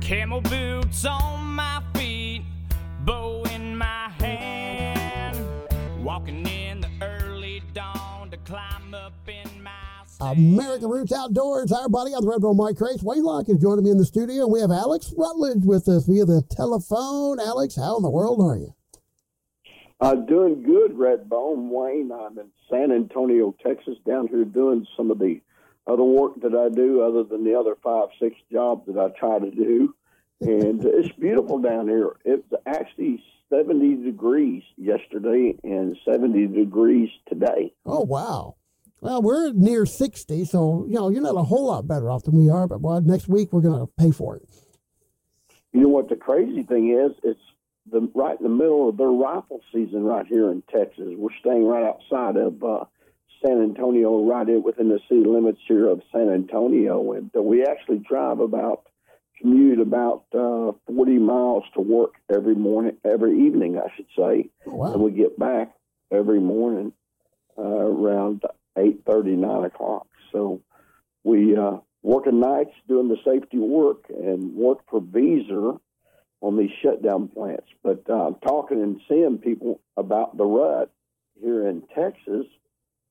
Camel boots on my American Roots Outdoors. Hi, everybody. I'm the Red Mike Crace. Wayne Locke is joining me in the studio. We have Alex Rutledge with us via the telephone. Alex, how in the world are you? Uh, doing good, Redbone. Wayne, I'm in San Antonio, Texas, down here doing some of the other work that I do, other than the other five, six jobs that I try to do. And it's beautiful down here. It's actually 70 degrees yesterday and 70 degrees today. Oh, wow. Well, we're near 60, so, you know, you're not a whole lot better off than we are, but well, next week we're going to pay for it. You know what the crazy thing is? It's the right in the middle of their rifle season right here in Texas. We're staying right outside of uh, San Antonio, right in, within the city limits here of San Antonio, and uh, we actually drive about commute about uh, 40 miles to work every morning, every evening, I should say, Oh, wow. and we get back every morning uh, around eight thirty, nine o'clock. So we uh, working nights doing the safety work and work for Visa on these shutdown plants. But uh, talking and seeing people about the rut here in Texas,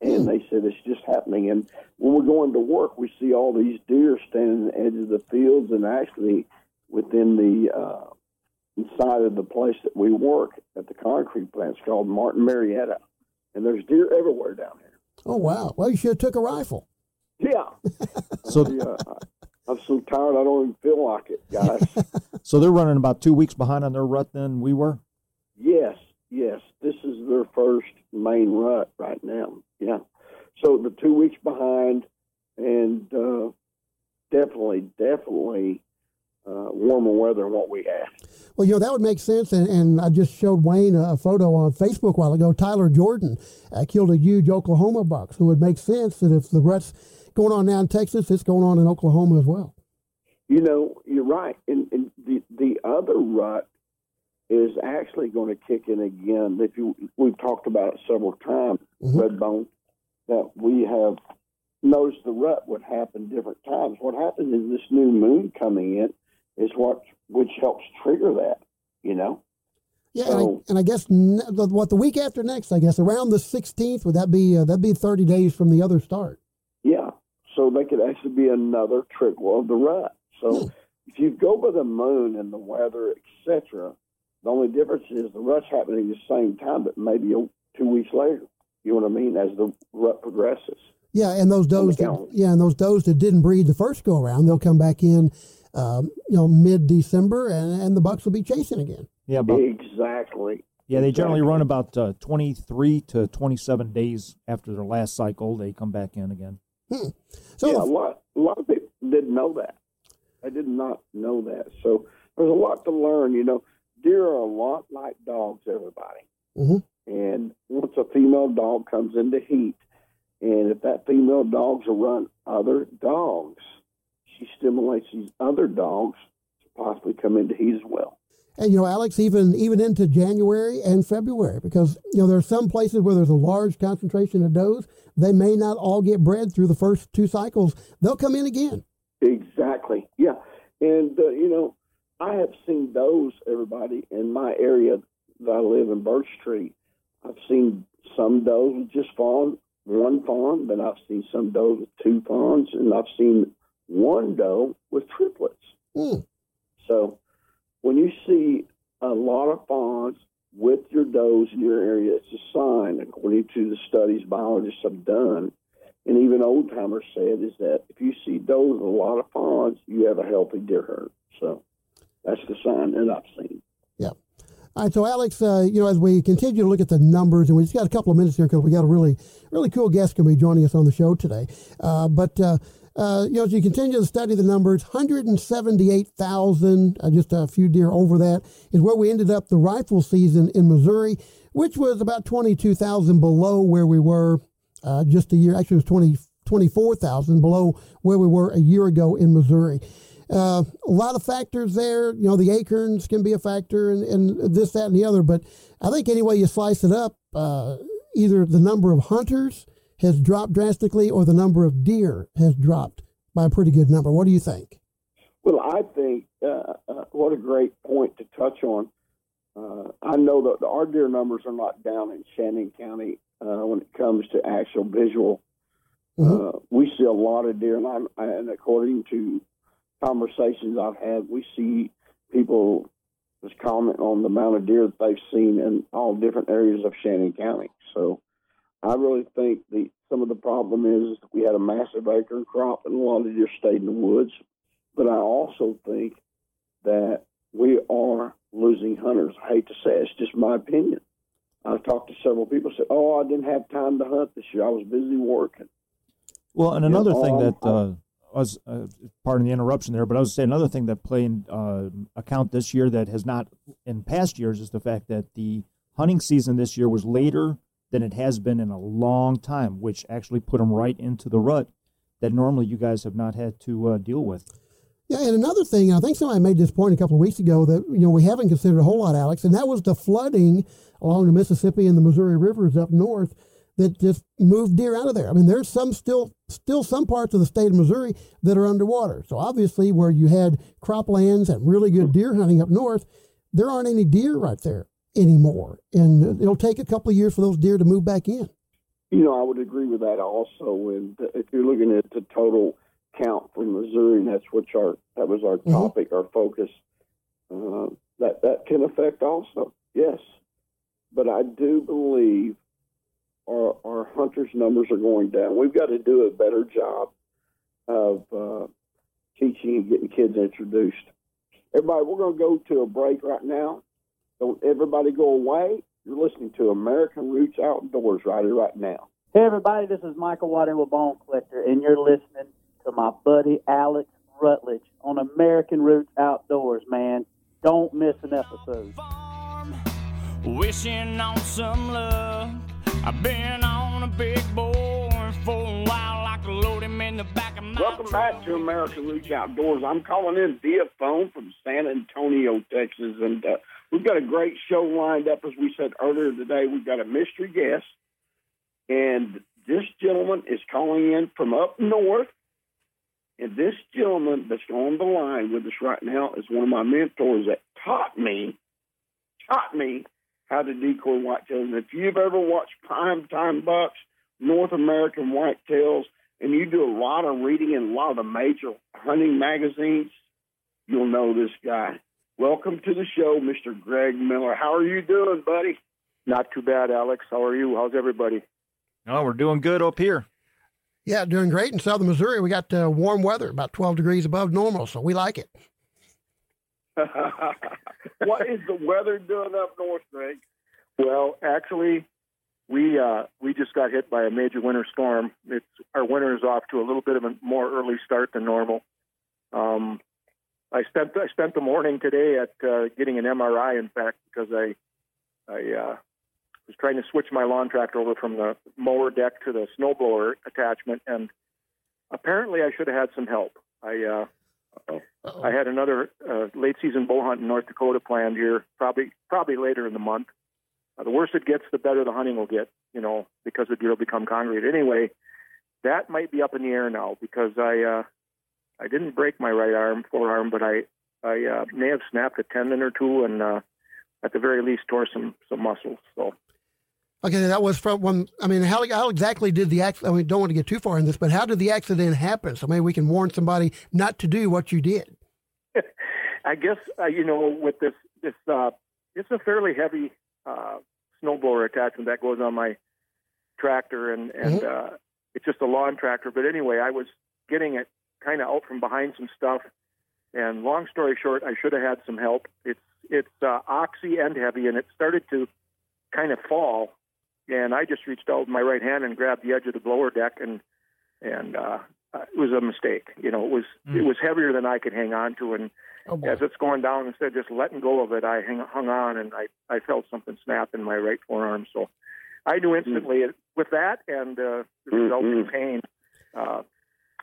and they said it's just happening. And when we're going to work, we see all these deer standing at the edge of the fields, and actually within the uh, inside of the place that we work at the concrete plant. It's called Martin Marietta, and there's deer everywhere down here. Oh, wow. Well, you should have took a rifle. Yeah. So, yeah. I'm so tired I don't even feel like it, guys. so they're running about two weeks behind on their rut than we were. yes, yes. This is their first main rut right now. Yeah. So the two weeks behind, and uh, definitely, definitely uh, warmer weather than what we had. Well, you know, that would make sense. And, and I just showed Wayne a, a photo on Facebook a while ago. Tyler Jordan uh, killed a huge Oklahoma buck. So it would make sense that if the rut's going on now in Texas, it's going on in Oklahoma as well. You know, you're right. And, and the the other rut is actually going to kick in again. If you we've talked about it several times, Mhm. Redbone, that we have noticed the rut would happen different times. What happens is this new moon coming in is what which helps trigger that. You know, Yeah, and, I, and I guess ne- the, what the week after next, I guess around the 16th, would that be uh, that'd be 30 days from the other start? yeah. So they could actually be another trickle of the rut. So if you go by the moon and the weather, etc., the only difference is the rut's happening at the same time, but maybe a, two weeks later. You know what I mean? As the rut progresses. Yeah, and those does that, yeah, and those does that didn't breed the first go around, they'll come back in, um, you know, mid December, and, and the bucks will be chasing again. Yeah, about, Exactly. yeah. They generally run about uh, twenty-three to twenty-seven days after their last cycle. They come back in again. So yeah, a lot, a lot of people didn't know that. I did not know that. So there's a lot to learn. You know, deer are a lot like dogs. Everybody. Mhm. And once a female dog comes into heat, and if that female dog's around other dogs, she stimulates these other dogs to possibly come into heat as well. And you know, Alex, even even into January and February, because you know there are some places where there's a large concentration of does. They may not all get bred through the first two cycles. They'll come in again. Exactly. Yeah. And, uh, you know, I have seen those, everybody, in my area that I live in Birch Street. I've seen some does with just fawn, one fawn, but I've seen some does with two fawns, and I've seen one doe with triplets. Hmm. So when you see a lot of fawns with your does in your area, it's a sign, according to the studies biologists have done, and even old timers said, is that if you see does with a lot of fawns, you have a healthy deer herd. So that's the sign that I've seen. Yeah. All right, so Alex, uh, you know, as we continue to look at the numbers, and we just got a couple of minutes here because we got a really, really cool guest going to be joining us on the show today. Uh, but uh, uh, you know, as you continue to study the numbers, 178,000, uh, just a few deer over that, is where we ended up the rifle season in Missouri, which was about 22,000 below where we were uh, just a year. Actually, it was 20, 24,000 below where we were a year ago in Missouri. Uh, a lot of factors there. You know, the acorns can be a factor, and, and this, that, and the other. But I think any way you slice it up, uh, either the number of hunters has dropped drastically, or the number of deer has dropped by a pretty good number. What do you think? Well, I think uh, uh, what a great point to touch on. Uh, I know that our deer numbers are not down in Shannon County uh, when it comes to actual visual. Mhm. Uh, we see a lot of deer, and, I'm, and according to conversations I've had, we see people just comment on the amount of deer that they've seen in all different areas of Shannon County. So I really think the some of the problem is we had a massive acorn crop, and a lot of deer stayed in the woods. But I also think that we are losing hunters. I hate to say it, it's just my opinion. I've talked to several people said, "Oh, I didn't have time to hunt this year. I was busy working." Well, and another thing um, that uh, was, uh, pardon the interruption there, but I was saying another thing that played uh, account this year that has not in past years is the fact that the hunting season this year was later than it has been in a long time, which actually put them right into the rut that normally you guys have not had to uh, deal with. Yeah, and another thing, I think somebody made this point a couple of weeks ago that you know we haven't considered a whole lot, Alex, and that was the flooding along the Mississippi and the Missouri rivers up north that just moved deer out of there. I mean, there's some still still some parts of the state of Missouri that are underwater. So obviously, where you had croplands and really good deer hunting up north, there aren't any deer right there anymore, and it'll take a couple of years for those deer to move back in. You know, I would agree with that also. And if you're looking at the total count for Missouri, and that's which our that was our Mhm. topic, our focus. Uh, that that can affect also, yes. But I do believe our our hunters' numbers are going down. We've got to do a better job of uh, teaching and getting kids introduced. Everybody, we're going to go to a break right now. Don't everybody go away. You're listening to American Roots Outdoors right here, right now. Hey, everybody, this is Michael Waddell with Bone Collector, and you're listening to my buddy Alex Rutledge on American Roots Outdoors, man. Don't miss an episode. farm, wishing on some luck. I've been on a big boy for a while, I can load him in the back of my Welcome back to American Roots Outdoors. I'm calling in via phone from San Antonio, Texas, and uh, we've got a great show lined up. As we said earlier today, we've got a mystery guest, and this gentleman is calling in from up north. And this gentleman that's on the line with us right now is one of my mentors that taught me, taught me how to decoy whitetails. And if you've ever watched Prime Time Bucks, North American Whitetails, and you do a lot of reading in a lot of the major hunting magazines, you'll know this guy. Welcome to the show, Mr. Greg Miller. How are you doing, buddy? Not too bad, Alex. How are you? How's everybody? Oh, we're doing good up here. Yeah, doing great in southern Missouri. We got uh, warm weather, about 12 degrees above normal, so we like it. what is the weather doing up north, Greg? Well, actually, we uh, we just got hit by a major winter storm. It's our winter is off to a little bit of a more early start than normal. Um, I spent I spent the morning today at uh, getting an MRI. In fact, because I I uh, was trying to switch my lawn tractor over from the mower deck to the snowblower attachment, and apparently I should have had some help. I uh, I had another uh, late season bow hunt in North Dakota planned here, probably probably later in the month. Uh, the worse it gets, the better the hunting will get, you know, because the deer will become congregate. Anyway, that might be up in the air now because I uh, I didn't break my right arm, forearm, but I I uh, may have snapped a tendon or two, and uh, at the very least tore some some muscles. So Okay, that was from when. I mean, how, how exactly did the accident? I mean, don't want to get too far in this, but how did the accident happen? So maybe we can warn somebody not to do what you did. I guess uh, you know with this this uh, it's a fairly heavy uh, snowblower attachment that goes on my tractor, and and uh, it's just a lawn tractor. But anyway, I was getting it kind of out from behind some stuff, and long story short, I should have had some help. It's it's uh, oxy and heavy, and it started to kind of fall, and I just reached out with my right hand and grabbed the edge of the blower deck, and and uh, it was a mistake. You know, it was it was heavier than I could hang on to, and Oh as it's going down, instead of just letting go of it, I hang, hung on and I, I felt something snap in my right forearm. So I knew instantly with that and uh, the resulting Mhm. pain. Uh,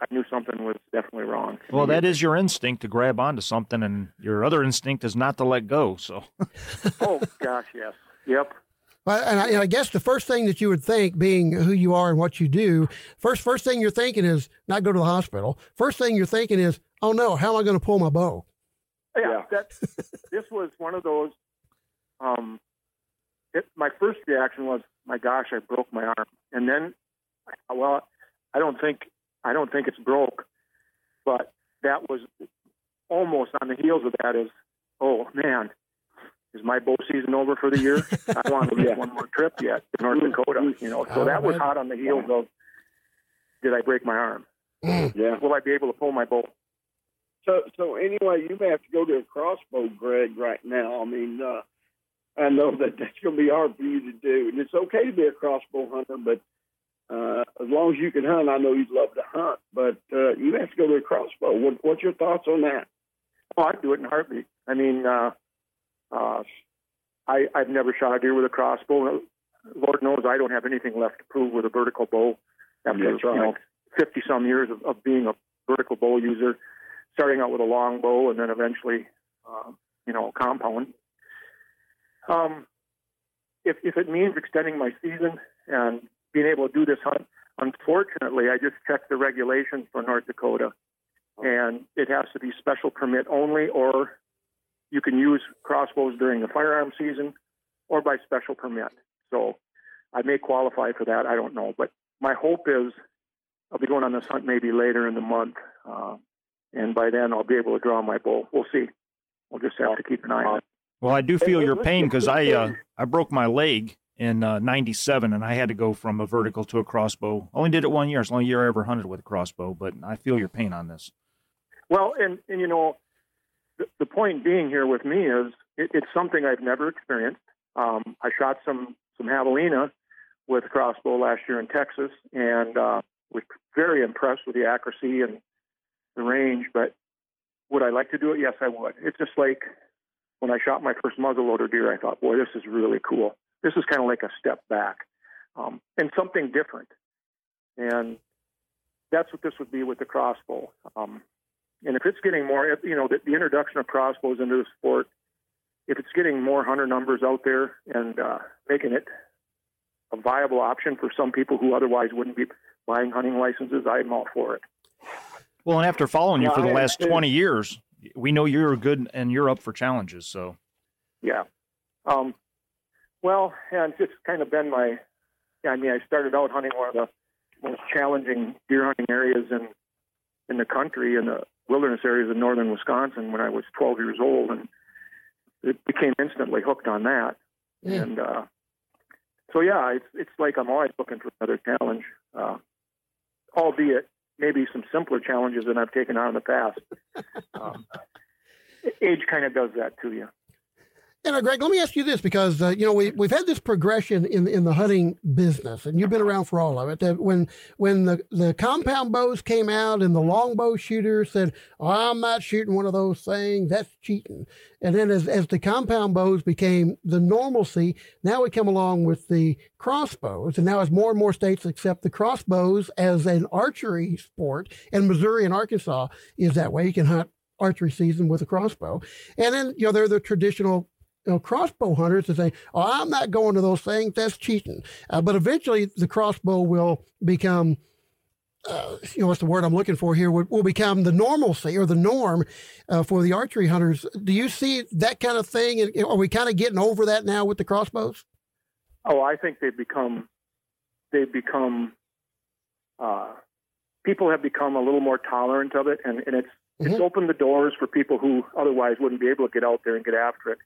I knew something was definitely wrong. Well, that is your instinct to grab onto something, and your other instinct is not to let go. So, oh gosh, yes, yep. Well, and I, and I, guess the first thing that you would think, being who you are and what you do, first first thing you're thinking is not go to the hospital. First thing you're thinking is, oh no, how am I going to pull my bow? Yeah, yeah. That, this was one of those. Um, it, my first reaction was, my gosh, I broke my arm, and then, well, I don't think I don't think it's broke, but that was almost on the heels of that is, oh man, is my bow season over for the year? I want to make one more trip yet to North Dakota. You know, so that was hot on the heels of did I break my arm? Mm. Yeah. Will I be able to pull my bow? So, so anyway, you may have to go to a crossbow, Greg, right now. I mean, uh, I know that that's going to be hard for you to do, and it's okay to be a crossbow hunter, but uh, as long as you can hunt, I know you'd love to hunt, but uh, you have to go to a crossbow. What, what's your thoughts on that? Oh, I'd do it in a heartbeat. I mean, uh, uh, I, I've never shot a deer with a crossbow. Lord knows I don't have anything left to prove with a vertical bow after right. you know fifty some years of, of being a vertical bow user. Starting out with a long bow and then eventually, uh, you know, compound. Um, if if it means extending my season and being able to do this hunt, unfortunately, I just checked the regulations for North Dakota, and it has to be special permit only, or you can use crossbows during the firearm season or by special permit. So I may qualify for that. I don't know. But my hope is I'll be going on this hunt maybe later in the month. Uh, and by then I'll be able to draw my bow. We'll see. We'll just have to keep an eye on it. Well, I do feel your pain because I uh, I broke my leg in uh, 97 and I had to go from a vertical to a crossbow. Only did it one year. It's the only year I ever hunted with a crossbow, but I feel your pain on this. Well, and, and you know, the, the point being here with me is it, it's something I've never experienced. Um, I shot some some javelina with a crossbow last year in Texas, and uh, was very impressed with the accuracy and the range. But would I like to do it? Yes, I would. It's just like when I shot my first muzzleloader deer. I thought, boy, this is really cool. This is kind of like a step back um, and something different. And that's what this would be with the crossbow. Um, and if it's getting more, you know, the, the, introduction of crossbows into the sport, if it's getting more hunter numbers out there and uh, making it a viable option for some people who otherwise wouldn't be buying hunting licenses, I'm all for it. Well, and after following you for the last 20 years, we know you're good and you're up for challenges. So, yeah. Um, well, and it's just kind of been my, I mean, I started out hunting one of the most challenging deer hunting areas in in the country in the wilderness areas of northern Wisconsin when I was 12 years old, and it became instantly hooked on that. Yeah. And uh, so, yeah, it's it's like I'm always looking for another challenge, uh, albeit maybe some simpler challenges than I've taken on in the past. um, age kind of does that to you. You know, Greg, let me ask you this because uh, you know we we've had this progression in in the hunting business, and you've been around for all of it. That when when the the compound bows came out and the longbow shooters said, oh, "I'm not shooting one of those things. That's cheating," and then as as the compound bows became the normalcy, now we come along with the crossbows, and now as more and more states accept the crossbows as an archery sport, and Missouri and Arkansas is that way. You can hunt archery season with a crossbow. And then, you know, they're the traditional you know, crossbow hunters to say, "Oh, I'm not going to those things. That's cheating." Uh, but eventually, the crossbow will become, uh, you know, what's the word I'm looking for here? Will, will become the normalcy or the norm uh, for the archery hunters. Do you see that kind of thing? Are we kind of getting over that now with the crossbows? Oh, I think they've become they've become uh, people have become a little more tolerant of it, and, and it's mm-hmm. it's opened the doors for people who otherwise wouldn't be able to get out there and get after it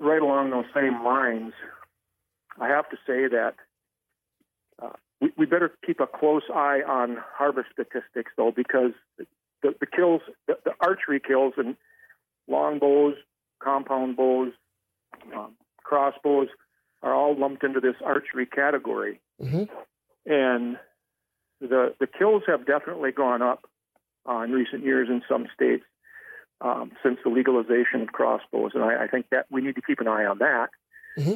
right along those same lines, I have to say that uh, we, we, better keep a close eye on harvest statistics, though, because the, the kills, the, the, archery kills, and long bows, compound bows, um, crossbows are all lumped into this archery category, mm-hmm. and the the kills have definitely gone up uh, in recent years in some states um, since the legalization of crossbows, and I, I, think that we need to keep an eye on that. Mm-hmm.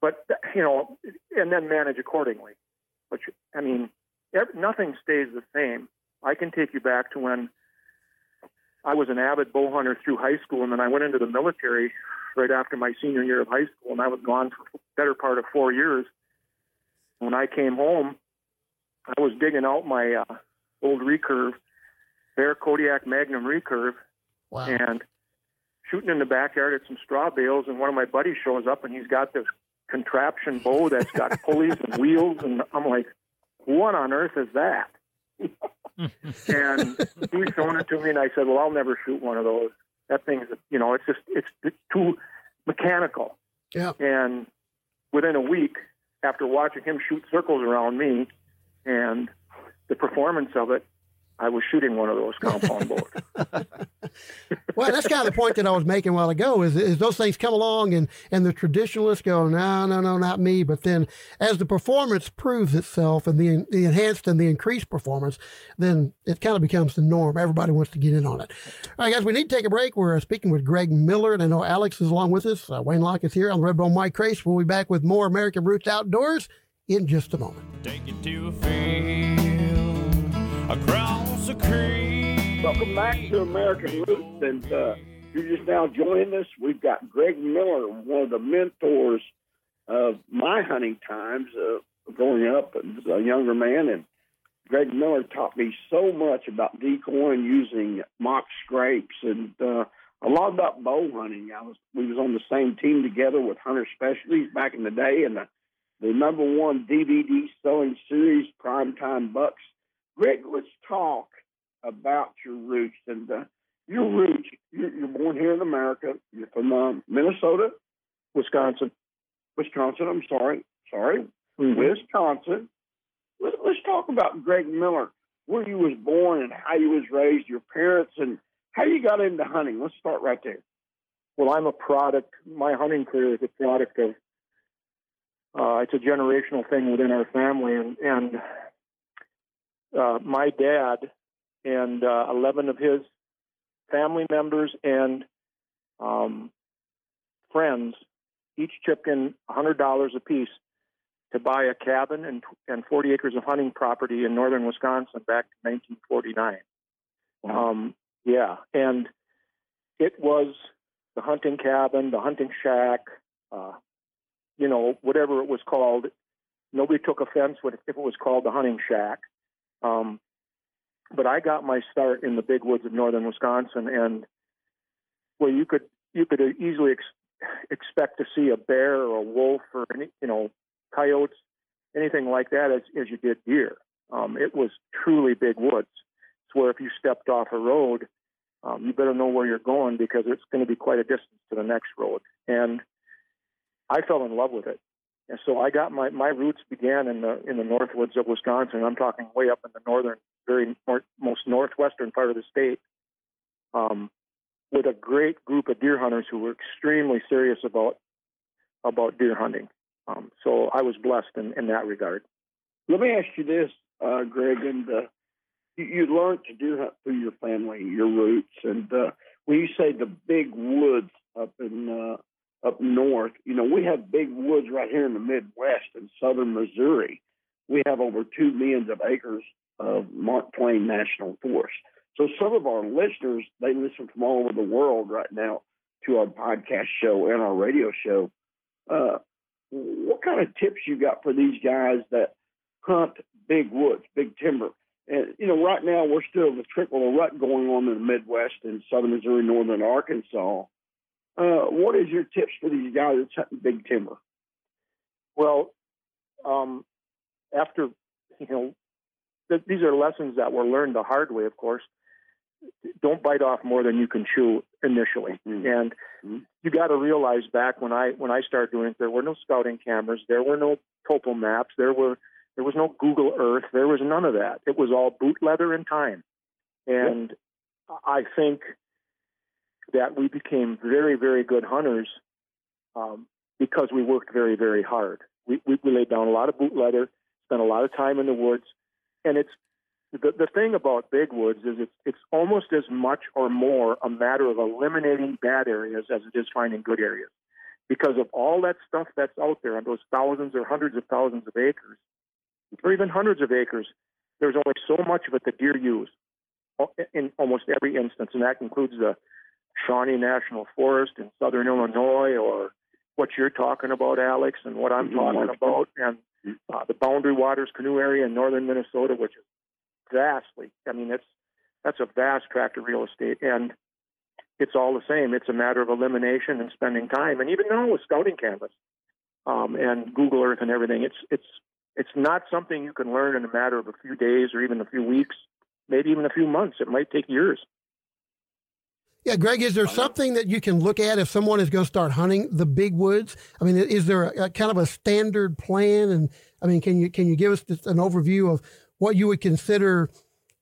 But you know, and then manage accordingly. But I mean, every, nothing stays the same. I can take you back to when I was an avid bow hunter through high school, and then I went into the military right after my senior year of high school, and I was gone for the better part of four years. When I came home, I was digging out my uh, old recurve, Bear Kodiak Magnum recurve, Wow. and shooting in the backyard at some straw bales, and one of my buddies shows up, and he's got this contraption bow that's got pulleys and wheels, and I'm like, what on earth is that? and he's showing it to me, and I said, well, I'll never shoot one of those. That thing's, you know, it's just, it's, it's too mechanical. Yeah. And within a week, after watching him shoot circles around me and the performance of it, I was shooting one of those compound bows. Well, that's kind of the point that I was making a while ago. Is, is those things come along and and the traditionalists go, no, no, no, not me. But then, as the performance proves itself and the the enhanced and the increased performance, then it kind of becomes the norm. Everybody wants to get in on it. All right, guys, we need to take a break. We're uh, speaking with Greg Miller, and I know Alex is along with us. Uh, Wayne Locke is here. I'm the Redbone Mike Crace. We'll be back with more American Roots Outdoors in just a moment. Take you to a field across the creek. Welcome back to American Roots, and uh, you're just now joining us. We've got Greg Miller, one of the mentors of my hunting times, uh, growing up as a younger man, and Greg Miller taught me so much about decoying using mock scrapes and uh, a lot about bow hunting. I was we was on the same team together with Hunter Specialties back in the day, and the, the number one DVD selling series, Primetime Bucks. Greg, let's talk about your roots and uh, your roots. You're, you're born here in America. You're from uh, Minnesota, Wisconsin. Wisconsin. I'm sorry, sorry, Mhm. Wisconsin. Let, let's talk about Greg Miller, where you was born and how you was raised, your parents, and how you got into hunting. Let's start right there. Well, I'm a product. My hunting career is a product of. Uh, it's a generational thing within our family, and and uh, my dad and uh, eleven of his family members and um, friends each chipped in hundred dollars apiece to buy a cabin and and forty acres of hunting property in northern Wisconsin back in 1949. Um, yeah, and it was the hunting cabin, the hunting shack, uh, you know, whatever it was called. Nobody took offense if it was called the hunting shack. Um, but I got my start in the big woods of northern Wisconsin, and well, you could you could easily ex- expect to see a bear or a wolf or any, you know coyotes, anything like that as as you did deer. Um, it was truly big woods. It's where if you stepped off a road, um, you better know where you're going because it's going to be quite a distance to the next road. And I fell in love with it. And so I got my, my roots began in the in the northwoods of Wisconsin. I'm talking way up in the northern, very nor- most northwestern part of the state, um, with a great group of deer hunters who were extremely serious about about deer hunting. Um, so I was blessed in, in that regard. Let me ask you this, uh, Greg, and uh, you, you learned to do that through your family, your roots, and uh, when you say the big woods up in uh, up north, you know we have big woods right here in the Midwest and southern Missouri. We have over two millions of acres of Mark Twain National Forest. So some of our listeners they listen from all over the world right now to our podcast show and our radio show. Uh, what kind of tips you got for these guys that hunt big woods, big timber? And you know, right now we're still the trickle of rut going on in the Midwest and southern Missouri, northern Arkansas. Uh, what is your tips for these guys that's hunting big timber? Well, um, after you know, th- these are lessons that were learned the hard way, of course. Don't bite off more than you can chew initially, Mhm. and Mhm. you got to realize back when I when I started doing it, there were no scouting cameras, there were no topo maps, there were there was no Google Earth, there was none of that. It was all boot leather and time, and I think that we became very very good hunters um, because we worked very very hard. We, we we laid down a lot of boot leather, spent a lot of time in the woods, and it's the the thing about big woods is it's it's almost as much or more a matter of eliminating bad areas as it is finding good areas, because of all that stuff that's out there on those thousands or hundreds of thousands of acres, or even hundreds of acres. there's only so much of it that deer use in almost every instance, and that includes the Shawnee National Forest in southern Illinois, or what you're talking about, Alex, and what I'm talking about, and uh, the Boundary Waters canoe area in northern Minnesota, which is vastly. I mean, it's that's a vast tract of real estate, and it's all the same. It's a matter of elimination and spending time. And even now with scouting cameras um, and Google Earth and everything, it's it's it's not something you can learn in a matter of a few days or even a few weeks, maybe even a few months. It might take years. Yeah, Greg, is there something that you can look at if someone is going to start hunting the big woods? I mean, is there a, a kind of a standard plan? And I mean, can you can you give us just an overview of what you would consider?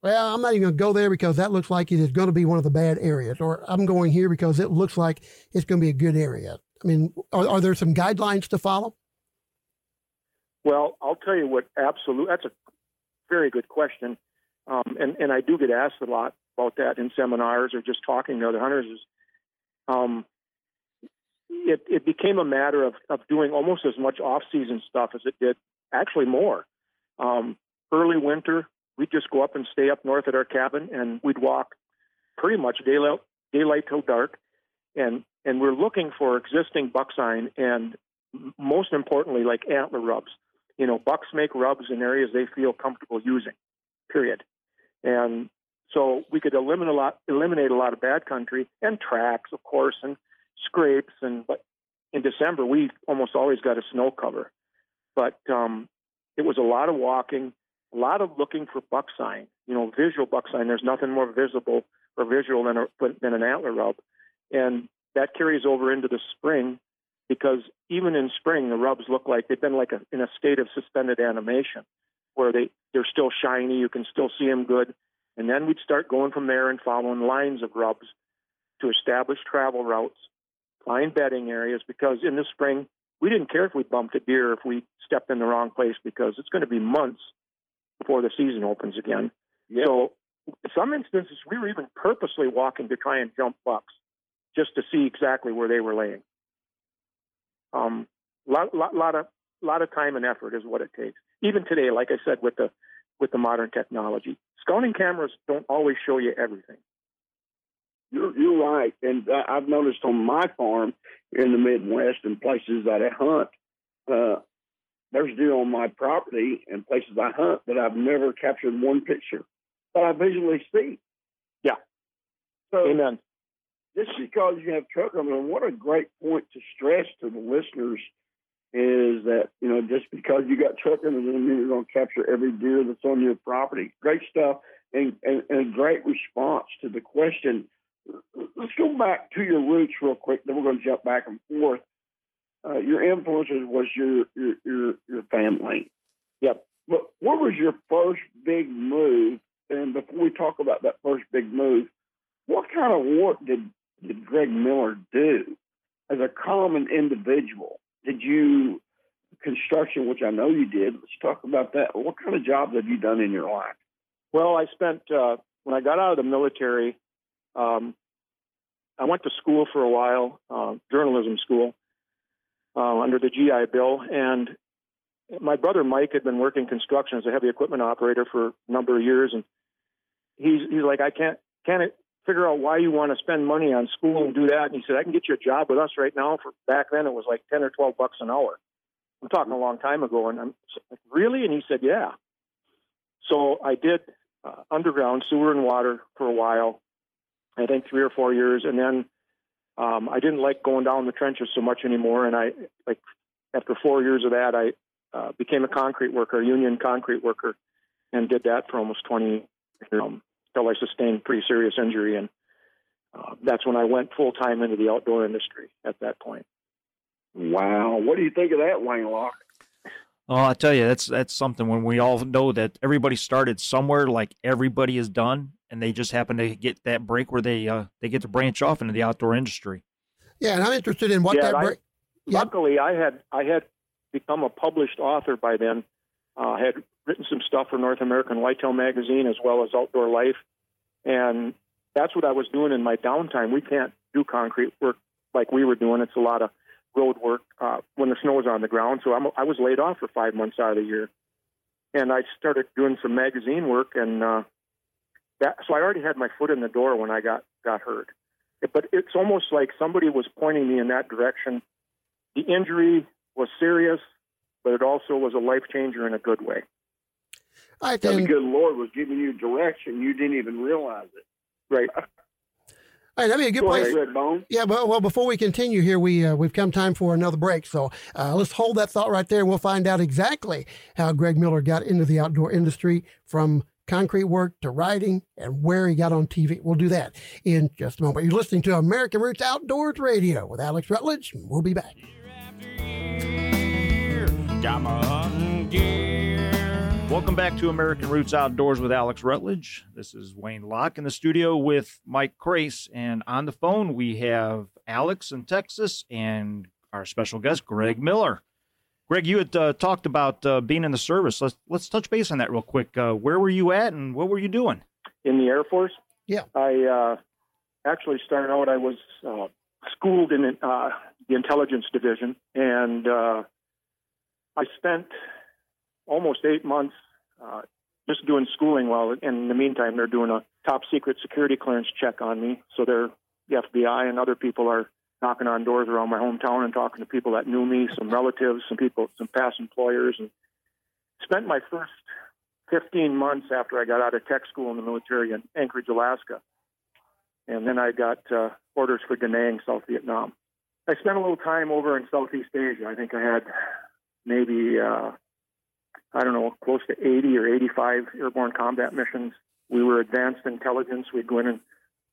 Well, I'm not even going to go there because that looks like it is going to be one of the bad areas, or I'm going here because it looks like it's going to be a good area. I mean, are, are there some guidelines to follow? Well, I'll tell you what. Absolutely, that's a very good question, um, and and I do get asked a lot about that in seminars or just talking to other hunters. Is um, it it became a matter of of doing almost as much off season stuff as it did actually more. Um, early winter, we'd just go up and stay up north at our cabin, and we'd walk pretty much daylight daylight till dark, and and we're looking for existing buck sign and most importantly, like antler rubs you know, bucks make rubs in areas they feel comfortable using, period. And so we could eliminate a lot, eliminate a lot of bad country and tracks, of course, and scrapes. And but in December we almost always got a snow cover. But um, it was a lot of walking, a lot of looking for buck sign. You know, visual buck sign. There's nothing more visible or visual than a, than an antler rub, and that carries over into the spring because even in spring the rubs look like they've been like a, in a state of suspended animation where they they're still shiny you can still see them good and then we'd start going from there and following lines of rubs to establish travel routes find bedding areas because in the spring we didn't care if we bumped a deer if we stepped in the wrong place because it's going to be months before the season opens again yep. so in some instances we were even purposely walking to try and jump bucks just to see exactly where they were laying um, lot, lot, lot of lot of time and effort is what it takes. Even today, like I said, with the with the modern technology, scouting cameras don't always show you everything. You're you're right, and I've noticed on my farm in the Midwest and places that I hunt, uh, there's deer on my property and places I hunt that I've never captured one picture, but I visually see. Yeah. So, Amen just because you have truck, I mean, what a great point to stress to the listeners is that, you know, just because you got truck doesn't mean you're going to capture every deer that's on your property. Great stuff and, and, and a great response to the question. Let's go back to your roots real quick, then we're going to jump back and forth. Uh, your influences was your, your, your, your family. Yep. But what was your first big move? And before we talk about that first big move, what kind of work did did Greg Miller do as a common individual? Did you construction, which I know you did? Let's talk about that. What kind of jobs have you done in your life? Well, I spent uh, when I got out of the military. Um, I went to school for a while, uh, journalism school, uh, under the GI Bill, and my brother Mike had been working construction as a heavy equipment operator for a number of years, and he's he's like, I can't can't figure out why you want to spend money on school and do that. And he said, I can get you a job with us right now. For back then, it was like ten or twelve bucks an hour. I'm talking a long time ago, and I'm like, really? And he said, yeah. So I did uh, underground sewer and water for a while. I think three or four years, and then um, I didn't like going down the trenches so much anymore. And I like after four years of that, I uh, became a concrete worker, a union concrete worker, and did that for almost 20 um, until I sustained pretty serious injury, and uh, that's when I went full time into the outdoor industry. At that point. Wow, what do you think of that, Wayne Locke? Oh, I tell you, that's that's something when we all know that everybody started somewhere, like everybody is done, and they just happen to get that break where they uh, they get to branch off into the outdoor industry. Yeah, and I'm interested in what yeah, that break. Luckily, I had I had become a published author by then. Uh, had written some stuff for North American Whitetail Magazine as well as Outdoor Life, and that's what I was doing in my downtime. We can't do concrete work like we were doing. It's a lot of road work uh, when the snow is on the ground. So I'm, I was laid off for five months out of the year. and I started doing some magazine work, and uh, that so I already had my foot in the door when I got got hurt. But it's almost like somebody was pointing me in that direction. The injury was serious, but it also was a life changer in a good way. All right, The good Lord was giving you direction. You didn't even realize it. Right. All right, that'd be a good Go place. ahead, Redbone. Yeah, but well, before we continue here, we uh, we've come time for another break. So uh, let's hold that thought right there, and we'll find out exactly how Greg Miller got into the outdoor industry from concrete work to writing and where he got on TV. We'll do that in just a moment. You're listening to American Roots Outdoors Radio with Alex Rutledge. We'll be back. Year, Welcome back to American Roots Outdoors with Alex Rutledge. This is Wayne Locke in the studio with Mike Crace. And on the phone, we have Alex in Texas and our special guest, Greg Miller. Greg, you had uh, talked about uh, being in the service. Let's let's touch base on that real quick. Uh, where were you at, and what were you doing? in the Air Force. Yeah. I uh, actually started out. I was uh, schooled in uh, the intelligence division, and uh, I spent almost eight months uh, just doing schooling. While in the meantime, they're doing a top secret security clearance check on me. So they're the FBI and other people are knocking on doors around my hometown and talking to people that knew me, some relatives, some people, some past employers, and spent my first 15 months after I got out of tech school in the military in Anchorage, Alaska. And then I got uh, orders for Da Nang, South Vietnam. I spent a little time over in Southeast Asia. I think I had maybe, uh, I don't know, close to 80 or 85 airborne combat missions. We were advanced intelligence. We'd go in and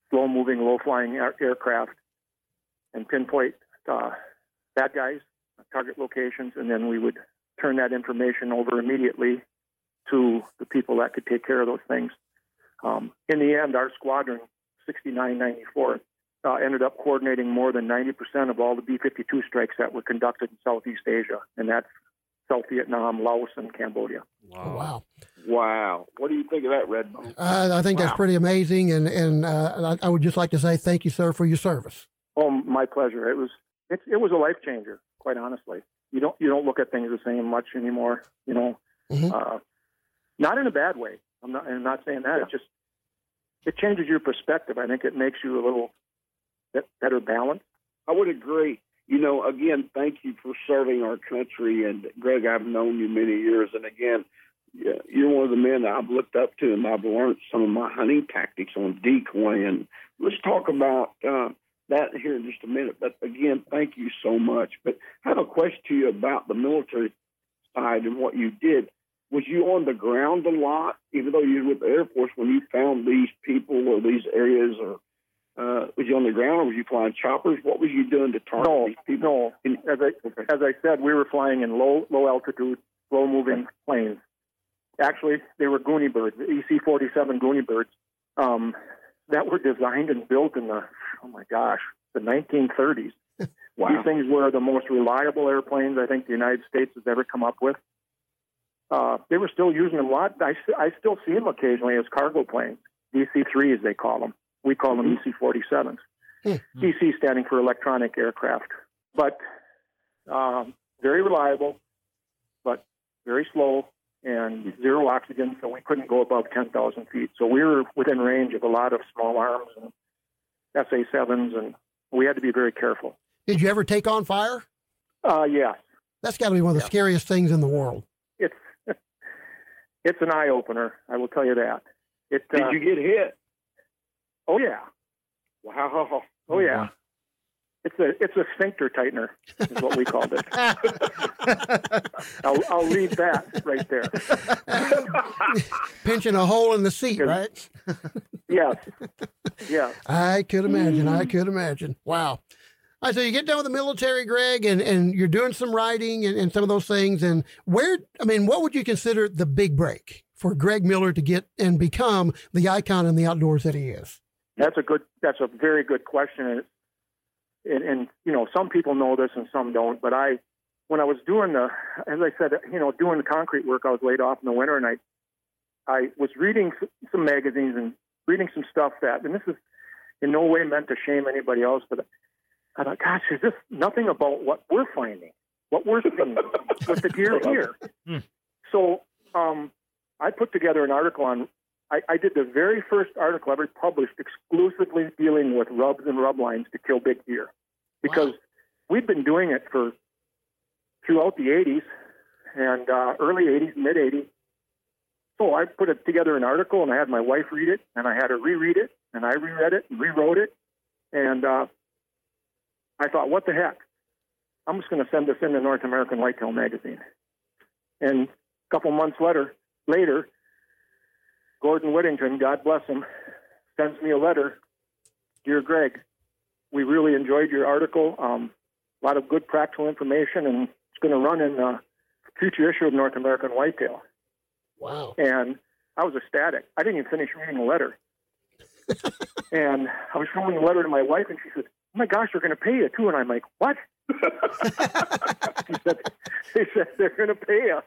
slow moving, low flying air- aircraft and pinpoint uh, bad guys, target locations, and then we would turn that information over immediately to the people that could take care of those things. Um, in the end, our squadron, 6994, uh, ended up coordinating more than 90% of all the B 52 strikes that were conducted in Southeast Asia, and that's South Vietnam, Laos, and Cambodia. Oh, wow. Wow. What do you think of that, Redbone? Uh, I think that's pretty amazing, and and uh, I, I would just like to say thank you, sir, for your service. Oh, my pleasure. It was it, it was a life changer, quite honestly. You don't you don't look at things the same much anymore. You know, Mhm. uh, not in a bad way. I'm not. I'm not saying that. It just it changes your perspective. I think it makes you a little bit better balanced. I would agree. You know, again, thank you for serving our country. And Greg, I've known you many years, and again, you're one of the men I've looked up to, and I've learned some of my hunting tactics on decoy. And let's talk about uh, that here in just a minute. But again, thank you so much. But I have a question to you about the military side and what you did. Was you on the ground a lot, even though you were with the Air Force, when you found these people or these areas, or uh, was you on the ground or was you flying choppers? What was you doing to target No, these people? no. As I as I said, we were flying in low low altitude, slow moving planes. Actually, they were Gooney birds, the EC forty seven Gooney birds, um, that were designed and built in the oh my gosh, the nineteen thirties. Wow. These things were the most reliable airplanes I think the United States has ever come up with. Uh, they were still using them a lot. I, I still see them occasionally as cargo planes, DC-3s they call them. We call them EC-47s. EC standing for electronic aircraft. But um, very reliable, but very slow and zero oxygen, so we couldn't go above 10,000 feet. So we were within range of a lot of small arms and SA-7s, and we had to be very careful. Did you ever take on fire? Uh, yes, That's got to be one of the Yeah. scariest things in the world. it's it's an eye opener. I will tell you that. It. Did uh, you get hit? Oh yeah. Wow. Oh, oh yeah. It's a it's a sphincter tightener is what we called it. I'll, I'll leave that right there. Pinching a hole in the seat, right? Yes. Yes. I could imagine. I could imagine. Wow. All right, so you get done with the military, Greg, and, and you're doing some writing and, and some of those things. And where, I mean, what would you consider the big break for Greg Miller to get and become the icon in the outdoors that he is? That's a good. That's a very good question, and, and you know some people know this and some don't. But I, when I was doing the, as I said, you know, doing the concrete work, I was laid off in the winter, and I, I was reading some magazines and reading some stuff that, and this is in no way meant to shame anybody else, but I thought, gosh, is this nothing about what we're finding, what we're seeing with the gear here? Hmm. So um, I put together an article on. I, I did the very first article ever published exclusively dealing with rubs and rub lines to kill big deer, because we've been doing it for throughout the 80s and uh, early 80s, mid 80s. So I put it together an article, and I had my wife read it, and I had her reread it, and I reread it and rewrote it, and uh, I thought, what the heck? I'm just going to send this in the North American Whitetail magazine. And a couple months later, later, Gordon Whittington, God bless him, sends me a letter. Dear Greg, we really enjoyed your article. Um, a lot of good practical information, and it's going to run in the future issue of North American Whitetail. Wow. And I was ecstatic. I didn't even finish reading the letter. and I was showing the letter to my wife, and she said, "Oh my gosh, they're going to pay you too." And I'm like, "What?" she said, "They said they're going to pay you."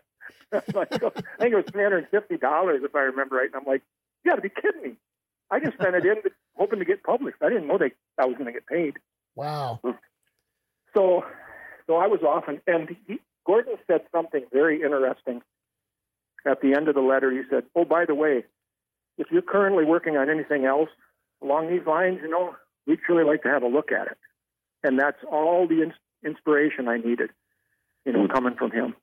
I'm like, oh, I think it was three hundred and fifty dollars, if I remember right. And I'm like, "You got to be kidding me!" I just sent it in, hoping to get published. I didn't know they I was going to get paid. Wow. Hmm. So, so I was off, and, and he, Gordon said something very interesting at the end of the letter. He said, "Oh, by the way, if you're currently working on anything else along these lines, you know, we'd really like to have a look at it." And that's all the ins- inspiration I needed, you know, hmm. coming from him.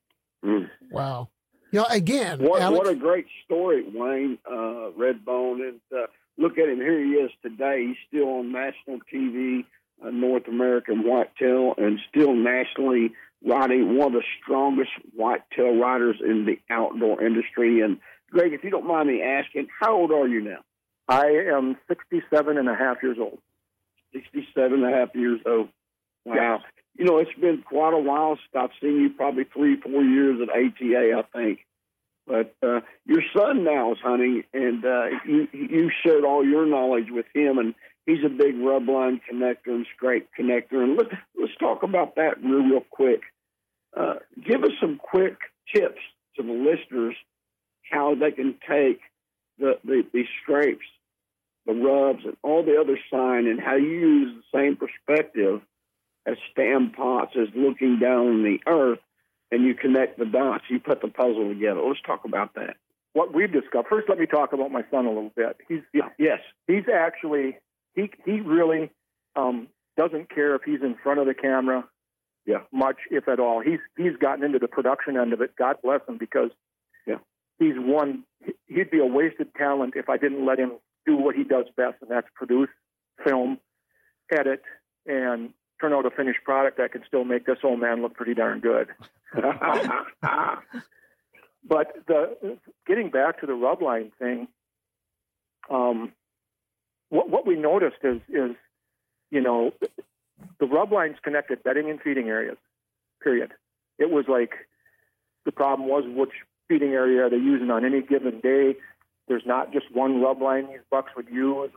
Mm. Wow. You know, again, What, Alex, what a great story, Wayne uh, Redbone. And uh, look at him. Here he is today. He's still on national TV, uh, North American Whitetail, and still nationally riding one of the strongest whitetail riders in the outdoor industry. And Greg, if you don't mind me asking, how old are you now? I am 67 and a half years old. 67 and a half years old. Wow. You know, it's been quite a while since I've seen you, probably three, four years at ATA, I think. But uh, your son now is hunting, and uh, you, you shared all your knowledge with him, and he's a big rub line connector and scrape connector. And let's, let's talk about that real, real quick. Uh, give us some quick tips to the listeners how they can take the, the, the scrapes, the rubs, and all the other sign, and how you use the same perspective as Stan Potts is looking down on the earth, and you connect the dots. You put the puzzle together. Let's talk about that. What we've discovered. First, let me talk about my son a little bit. He's Yeah. Yes. he's actually he he really um, doesn't care if he's in front of the camera, Yeah. much if at all. He's he's gotten into the production end of it. God bless him because Yeah. he's one. He'd be a wasted talent if I didn't let him do what he does best, and that's produce, film, edit, and turn out a finished product that can still make this old man look pretty darn good. But the getting back to the rub line thing, um, what what we noticed is is you know the rub lines connected bedding and feeding areas. Period. It was like the problem was which feeding area are they using on any given day. There's not just one rub line these bucks would use,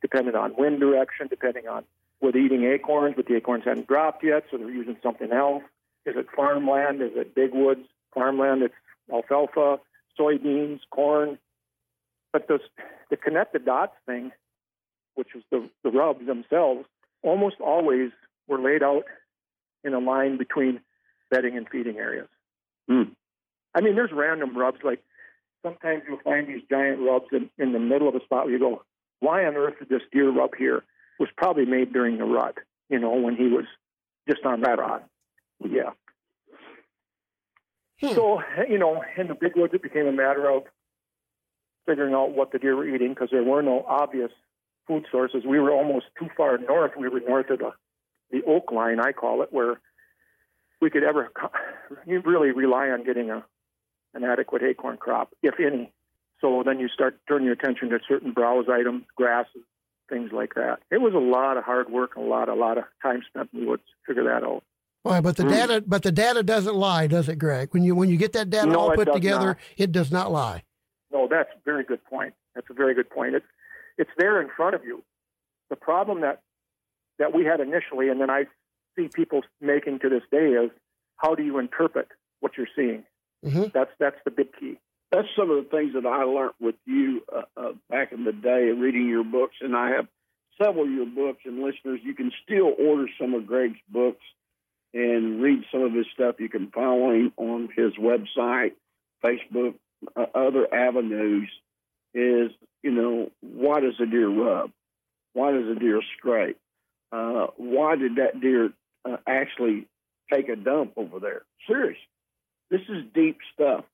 depending on wind direction, depending on were they eating acorns, but the acorns hadn't dropped yet, so they're using something else. Is it farmland? Is it big woods farmland? It's alfalfa, soybeans, corn. But those, the connect the dots thing, which was the, the rubs themselves, almost always were laid out in a line between bedding and feeding areas. Hmm. I mean, there's random rubs. Like sometimes you'll find these giant rubs in, in the middle of a spot where you go, why on earth did this deer rub here? Was probably made during the rut, you know, when he was just on that rod. Yeah. Hmm. So, you know, in the big woods, it became a matter of figuring out what the deer were eating because there were no obvious food sources. We were almost too far north. We were north of the, the oak line, I call it, where we could ever you really rely on getting a an adequate acorn crop, if any. So then you start turning your attention to certain browse items, grasses, things like that. It was a lot of hard work, and a lot, a lot of time spent in the woods to figure that out. Boy, but the Hmm. data, but the data doesn't lie, does it, Greg? When you when you get that data No, all put together, not. it does not lie. No, that's a very good point. That's a very good point. It's it's there in front of you. The problem that that we had initially, and then I see people making to this day, is how do you interpret what you're seeing? hmm That's that's the big key. That's some of the things that I learned with you uh, uh, back in the day, reading your books, and I have several of your books. And listeners, you can still order some of Greg's books and read some of his stuff. You can follow him on his website, Facebook, uh, other avenues is, you know, why does a deer rub? Why does a deer scrape? Uh, why did that deer uh, actually take a dump over there? Serious. This is deep stuff.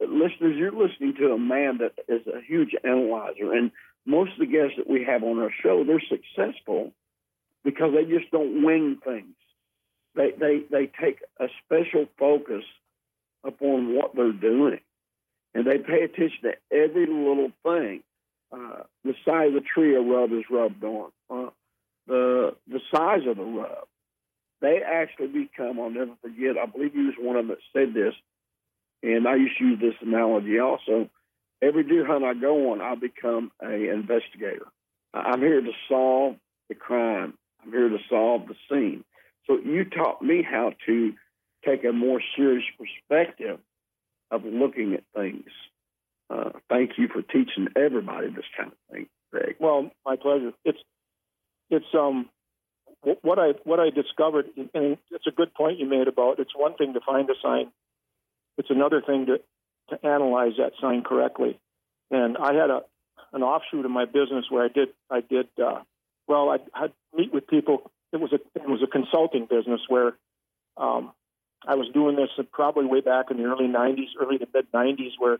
Listeners, you're listening to a man that is a huge analyzer. And most of the guests that we have on our show, they're successful because they just don't wing things. They, they, they take a special focus upon what they're doing. And they pay attention to every little thing. Uh, the side of the tree a rub is rubbed on. Uh, the the size of the rub. They actually become, I'll never forget, I believe he was one of them that said this, and I used to use this analogy also. Every deer hunt I go on, I become a investigator. I'm here to solve the crime. I'm here to solve the scene. So you taught me how to take a more serious perspective of looking at things. Uh, thank you for teaching everybody this kind of thing, Greg. Well, my pleasure. It's it's um what I what I discovered, and it's a good point you made about it's one thing to find a sign, it's another thing to to analyze that sign correctly. And I had a an offshoot of my business where I did I did uh, well I had meet with people. It was a it was a consulting business where um, I was doing this probably way back in the early '90s, early to mid '90s, where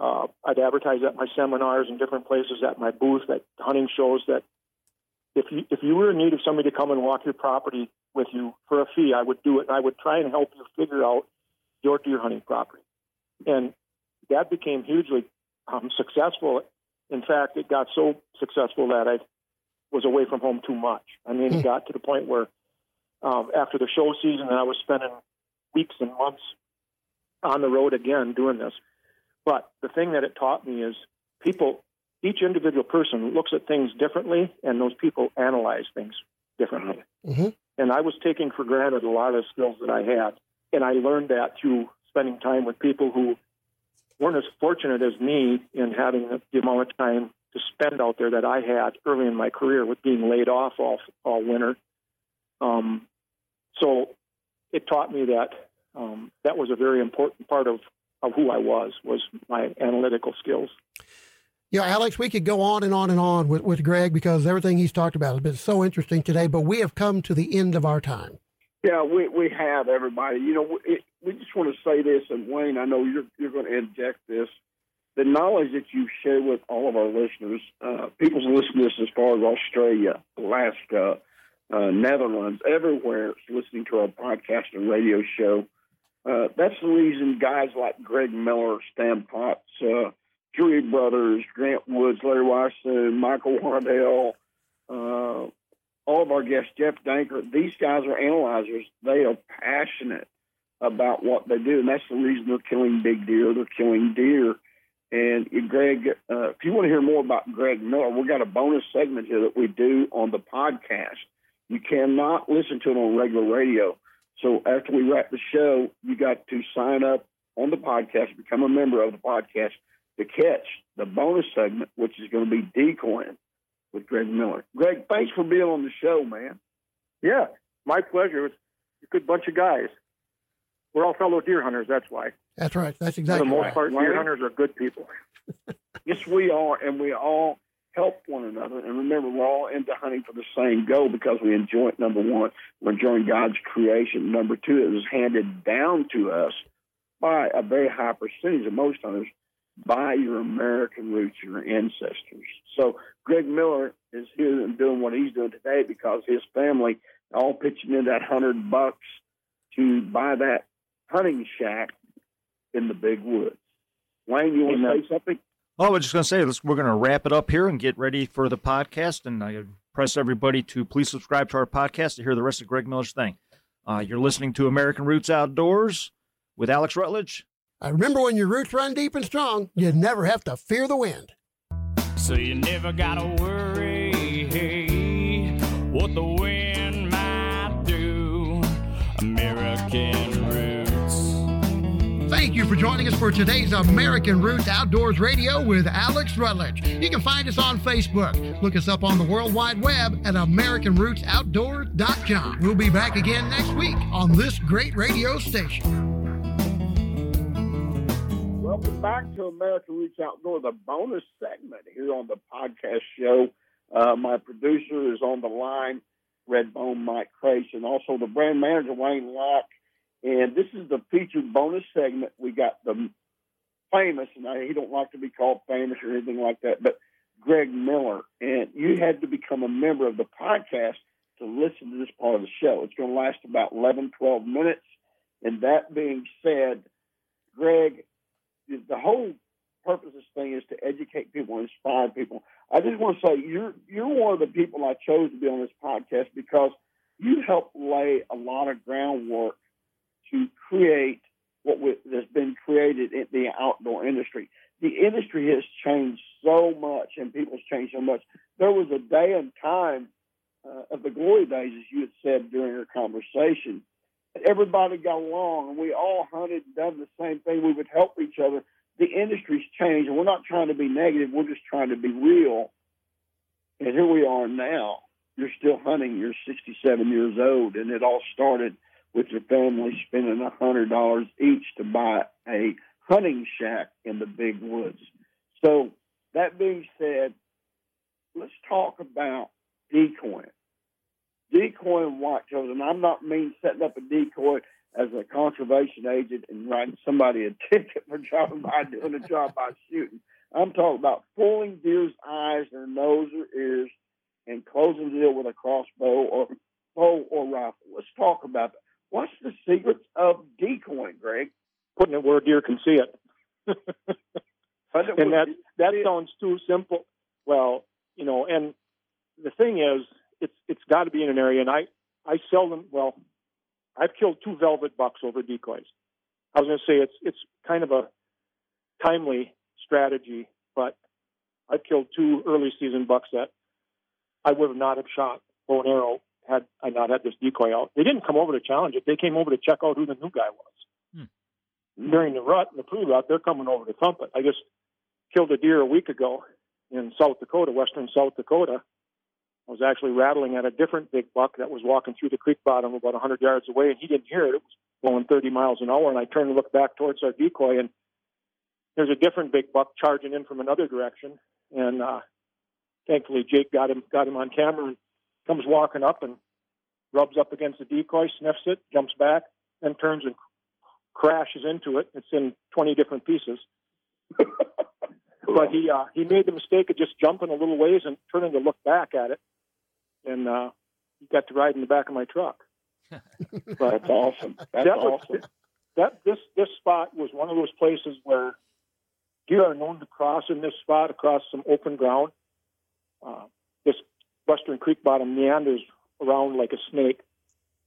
uh, I'd advertise at my seminars and different places at my booth at hunting shows that if you if you were in need of somebody to come and walk your property with you for a fee, I would do it, and I would try and help you figure out your deer hunting property. And that became hugely um, successful. In fact, it got so successful that I was away from home too much. I mean, it hmm. got to the point where um, after the show season, I was spending weeks and months on the road again doing this. But the thing that it taught me is people each individual person looks at things differently, and those people analyze things differently. Mm-hmm. And I was taking for granted a lot of the skills that I had, and I learned that through spending time with people who weren't as fortunate as me in having the amount of time to spend out there that I had early in my career with being laid off all all winter. Um, so it taught me that um, that was a very important part of, of who I was was my analytical skills. Yeah, Alex, we could go on and on and on with, with Greg because everything he's talked about has been so interesting today, but we have come to the end of our time. Yeah, we, we have, everybody. You know, we, we just want to say this, and Wayne, I know you're, you're going to inject this. The knowledge that you share with all of our listeners, uh, people's listening this as far as Australia, Alaska, uh, Netherlands, everywhere listening to our podcast and radio show. Uh, that's the reason guys like Greg Miller, Stan Potts, uh, Drury Brothers, Grant Woods, Larry Weishuhn, Michael Waddell, uh, all of our guests, Jeff Danker, these guys are analyzers. They are passionate about what they do, and that's the reason they're killing big deer. They're killing deer. And Greg, uh, if you want to hear more about Greg Miller, we've got a bonus segment here that we do on the podcast. You cannot listen to it on regular radio. So after we wrap the show, you got to sign up on the podcast, become a member of the podcast to catch the bonus segment, which is going to be decoying with Greg Miller. Greg, thanks for being on the show, man. Yeah, my pleasure. It's a good bunch of guys. We're all fellow deer hunters. That's why. That's right. That's exactly. For the most right. part, deer hunters are good people. yes, we are, and we all help one another. And remember, we're all into hunting for the same goal because we enjoy it. Number one, we're enjoying God's creation. Number two, it was handed down to us by a very high percentage of most hunters by your American roots, your ancestors. So Greg Miller is here and doing what he's doing today because his family all pitching in that hundred bucks to buy that hunting shack in the big woods. Wayne, you want to say something? Oh, I was just going to say, let's, we're going to wrap it up here and get ready for the podcast. And I press everybody to please subscribe to our podcast to hear the rest of Greg Miller's thing. Uh, you're listening to American Roots Outdoors with Alex Rutledge I remember when your roots run deep and strong, you never have to fear the wind. So you never gotta worry what the wind might do. American Roots. Thank you for joining us for today's American Roots Outdoors Radio with Alex Rutledge. You can find us on Facebook. Look us up on the World Wide Web at AmericanRootsOutdoors.com. We'll be back again next week on this great radio station. Welcome back to America Roots Outdoor, the bonus segment here on the podcast show. Uh, my producer is on the line, Redbone Mike Crace, and also the brand manager, Wayne Locke. And this is the featured bonus segment. We got the famous, and I, he don't like to be called famous or anything like that, but Greg Miller. And you had to become a member of the podcast to listen to this part of the show. It's going to last about 11, 12 minutes. And that being said, Greg, the whole purpose of this thing is to educate people, inspire people. I just want to say you're you're one of the people I chose to be on this podcast because you helped lay a lot of groundwork to create what has been created in the outdoor industry. The industry has changed so much, and people's changed so much. There was a day and time uh, of the glory days, as you had said during your conversation, everybody got along and we all hunted and done the same thing. We would help each other. The industry's changed, and we're not trying to be negative. We're just trying to be real. And here we are now. You're still hunting. You're 67 years old, and it all started with your family spending a hundred dollars each to buy a hunting shack in the big woods. So that being said, let's talk about decoying decoying whitetails, and I'm not mean setting up a decoy as a conservation agent and writing somebody a ticket for driving by doing a job by shooting. I'm talking about fooling deer's eyes, their nose, or ears, and closing the deal with a crossbow or bow or rifle. Let's talk about that. What's the secrets of decoying, Greg? Putting it where deer can see it. and that that sounds too simple. Well, you know, and the thing is, it's it's got to be in an area. And I I seldom well, I've killed two velvet bucks over decoys. I was going to say it's it's kind of a timely strategy, but I've killed two early season bucks that I would have not have shot bow and arrow had I not had this decoy out. They didn't come over to challenge it. They came over to check out who the new guy was. Hmm. During the rut, the pre-rut, they're coming over to thump it. I just killed a deer a week ago in South Dakota, western South Dakota, was actually rattling at a different big buck that was walking through the creek bottom about 100 yards away, and he didn't hear it. It was blowing 30 miles an hour, and I turned to look back towards our decoy, and there's a different big buck charging in from another direction. And uh, thankfully, Jake got him got him on camera and comes walking up and rubs up against the decoy, sniffs it, jumps back, then turns and crashes into it. It's in 20 different pieces. but he uh, he made the mistake of just jumping a little ways and turning to look back at it and uh, he got to ride in the back of my truck. but that's awesome. That's that was, awesome. That this this spot was one of those places where deer are known to cross in this spot across some open ground. Uh, this Western Creek bottom meanders around like a snake,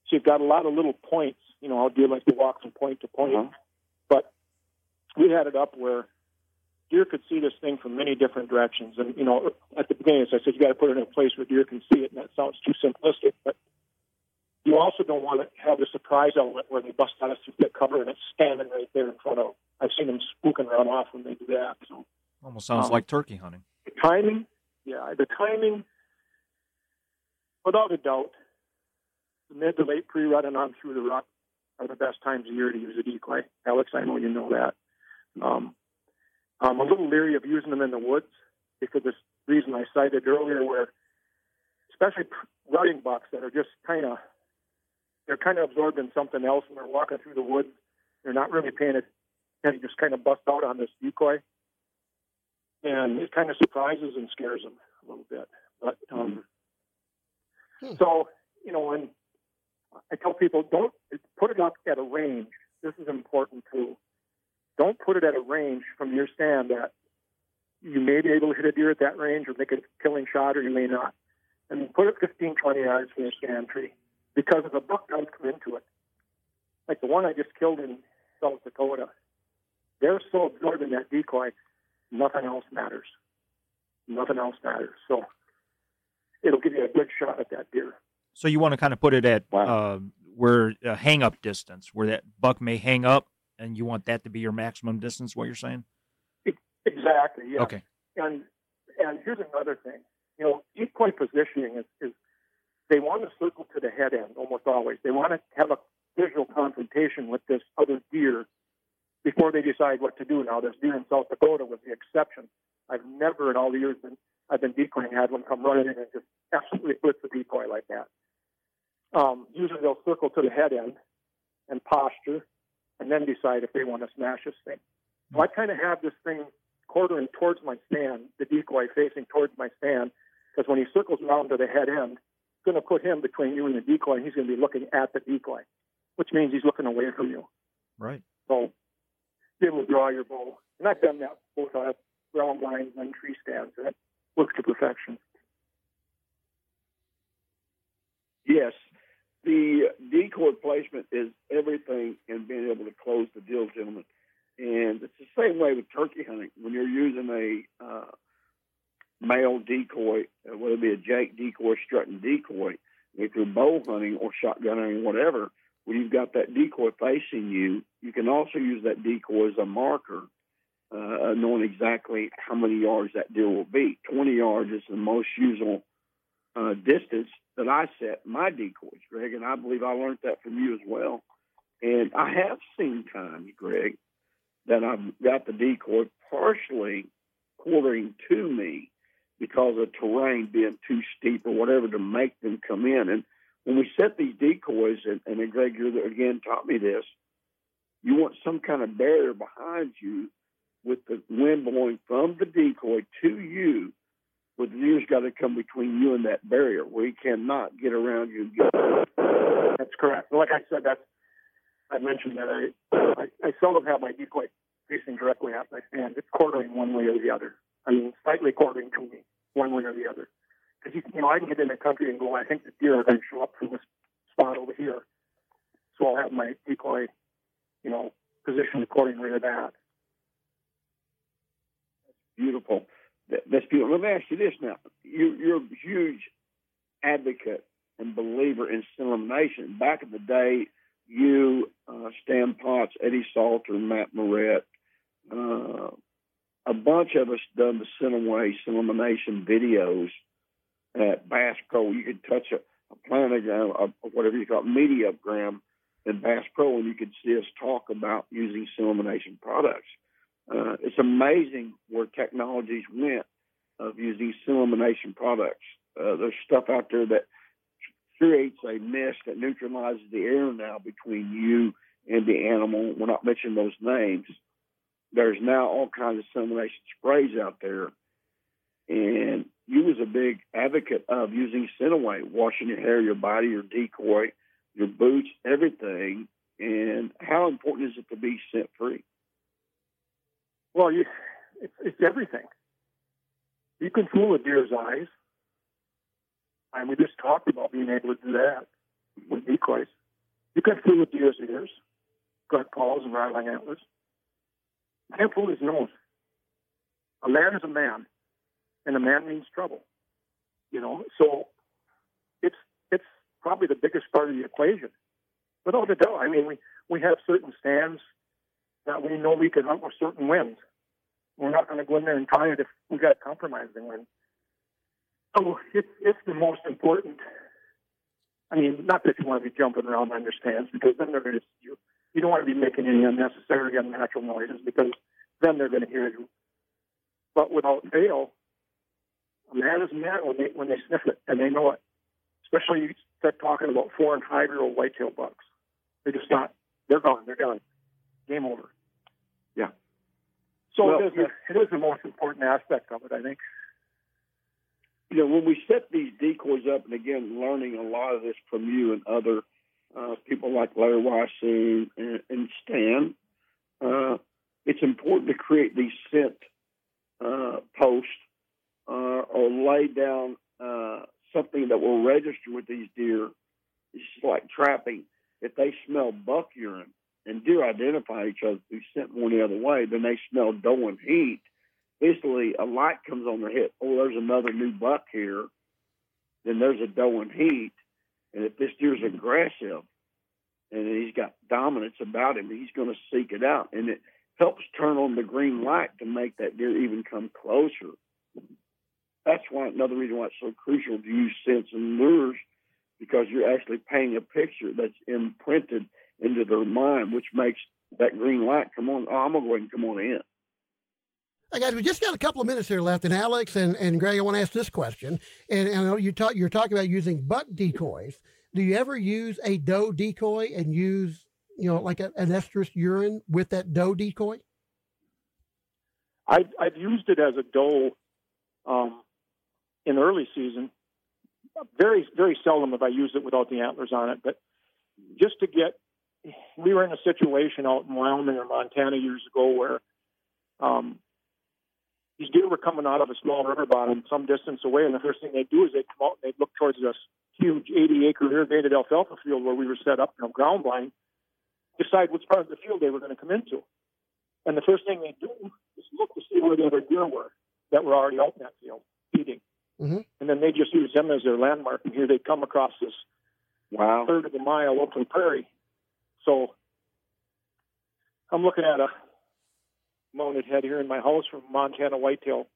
so you've got a lot of little points. You know how deer like to walk from point to point. Uh-huh. But we had it up where deer could see this thing from many different directions. And, you know, at the beginning, as I said, you got to put it in a place where deer can see it, and that sounds too simplistic. But you also don't want to have the surprise element where they bust out a thick cover and it's standing right there in front of. I've seen them spook and run off when they do that. So almost sounds um, like turkey hunting. The timing, yeah, the timing, without a doubt, the mid to late pre-rut and on through the rut are the best times of year to use a decoy. Alex, I know you know that. Um, I'm a little leery of using them in the woods because the reason I cited earlier, where especially rutting bucks that are just kind of they're kind of absorbed in something else and they're walking through the woods. They're not really paying it, and just kind of bust out on this decoy, and it kind of surprises and scares them a little bit. But um, hmm. so you know, when I tell people don't put it up at a range. This is important too. Don't put it at a range from your stand that you may be able to hit a deer at that range or make a killing shot, or you may not. And put it 15, 20 yards from your stand tree. Because if a buck does come into it, like the one I just killed in South Dakota, they're so absorbed in that decoy, nothing else matters. Nothing else matters. So it'll give you a good shot at that deer. So you want to kind of put it at wow. uh, where uh, hang up distance, where that buck may hang up and you want that to be your maximum distance. What you're saying? Exactly. Yeah. Okay. And and here's another thing. You know, decoy positioning is, is they want to circle to the head end almost always. They want to have a visual confrontation with this other deer before they decide what to do. Now, this deer in South Dakota was the exception. I've never in all the years been, I've been decoying had one come running in and just absolutely flip the decoy like that. Um, usually they'll circle to the head end and posture and then decide if they want to smash this thing. So I kind of have this thing quartering towards my stand, the decoy facing towards my stand, because when he circles around to the head end, it's going to put him between you and the decoy, and he's going to be looking at the decoy, which means he's looking away from you. Right. So be able to draw your bow. And I've done that both on ground blinds and tree stands, and it works to perfection. Yes, the decoy placement is everything in being able to close the deal, gentlemen. And it's the same way with turkey hunting. When you're using a uh, male decoy, uh, whether it be a Jake decoy, strutting decoy, if you're bow hunting or shotgun hunting, whatever, when you've got that decoy facing you, you can also use that decoy as a marker, uh, knowing exactly how many yards that deer will be. 20 yards is the most usual uh, distance that I set my decoys, Greg, and I believe I learned that from you as well. And I have seen times, Greg, that I've got the decoy partially quartering to me because of terrain being too steep or whatever to make them come in. And when we set these decoys, and, and Greg, you again taught me this, you want some kind of barrier behind you with the wind blowing from the decoy to you but the deer's got to come between you and that barrier he cannot get around you. Get That's correct. Like I said, that's I mentioned that I, I I seldom have my decoy facing directly at my stand. It's quartering one way or the other. I mean, slightly quartering to me, one way or the other. Because you, you know, I can get in the country and go. I think the deer are going to show up from this spot over here, so I'll have my decoy, you know, positioned accordingly to that. Beautiful. That's beautiful. Let me ask you this now. You, you're a huge advocate and believer in elimination. Back in the day, you, uh, Stan Potts, Eddie Salter, Matt Morrett, uh, a bunch of us done the Scent-A-Way elimination videos at Bass Pro. You could touch a, a planogram, or whatever you call it, mediagram in Bass Pro, and you could see us talk about using elimination products. Uh, it's amazing where technologies went of using elimination products. Uh, there's stuff out there that creates a mist that neutralizes the air now between you and the animal. We're not mentioning those names. There's now all kinds of elimination sprays out there. And you was a big advocate of using Scent-A-Way, washing your hair, your body, your decoy, your boots, everything. And how important is it to be scent free? Well, you, it's, it's everything. You can fool a deer's eyes. And we just talked about being able to do that with decoys. You can fool a deer's ears, gut paws, and rattling antlers. You can't fool his nose. A man is a man, and a man means trouble. You know, so it's it's probably the biggest part of the equation. Without a doubt, I mean, we we have certain stands that we know we can hunt with certain winds. We're not going to go in there and try it if we got compromising wind. So it's it's the most important. I mean, not that you want to be jumping around on your stands because then they're going to see you. You don't want to be making any unnecessary unnatural noises because then they're going to hear you. But without fail, a man is a man when they when they sniff it and they know it. Especially you start talking about four and five year old whitetail bucks. They're just not. They're gone. They're done. Game over. So Well, it, is the, it is the most important aspect of it, I think. you know, when we set these decoys up, and again, learning a lot of this from you and other uh, people like Larry Weishuhn and, and Stan, uh, it's important to create these scent uh, posts uh, or lay down uh, something that will register with these deer. It's like trapping. If they smell buck urine, and deer identify each other through scent one the other way, then they smell doe and heat basically a light comes on their head. Oh, there's another new buck here. Then there's a doe and heat. And if this deer's aggressive and he's got dominance about him, he's going to seek it out. And it helps turn on the green light to make that deer even come closer. That's why another reason why it's so crucial to use scents and lures because you're actually painting a picture that's imprinted into their mind, which makes that green light come on. Oh, I'm gonna go ahead and come on in. Hey guys, we just got a couple of minutes here left, and Alex and, and Greg, I want to ask this question. And, and I know you talk, you're talking about using buck decoys. Do you ever use a doe decoy and use, you know, like a, an estrus urine with that doe decoy? I, I've used it as a doe um, in early season. Very, very seldom have I used it without the antlers on it. But just to get, we were in a situation out in Wyoming or Montana years ago where um, these deer were coming out of a small river bottom some distance away, and the first thing they'd do is they'd come out and they'd look towards this huge 80 acre irrigated alfalfa field where we were set up in a ground blind, decide which part of the field they were going to come into. And the first thing they'd do is look to see where the other deer were that were already out in that field feeding. Mm-hmm. And then they just use them as their landmark. And here they come across this Wow. third of a mile open prairie. So I'm looking at a mounted head here in my house from Montana whitetail,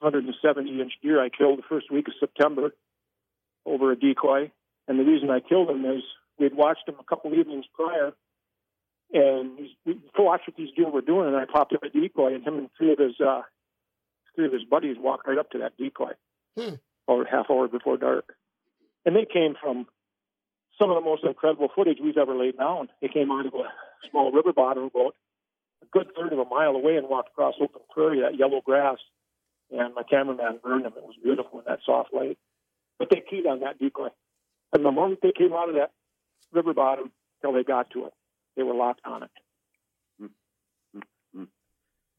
170 inch deer. I killed the first week of September over a decoy. And the reason I killed him is we'd watched him a couple evenings prior, and we watched what these deer were doing, and I popped up a decoy, and him and three of his uh, three of his buddies walked right up to that decoy, Hmm. over half hour before dark, and they came from some of the most incredible footage we've ever laid down. They came out of a small river bottom about a good third of a mile away and walked across open prairie, that yellow grass. And my cameraman burned them. It was beautiful in that soft light. But they keyed on that decoy. And the moment they came out of that river bottom till they got to it, they were locked on it. Hmm. Hmm. Hmm.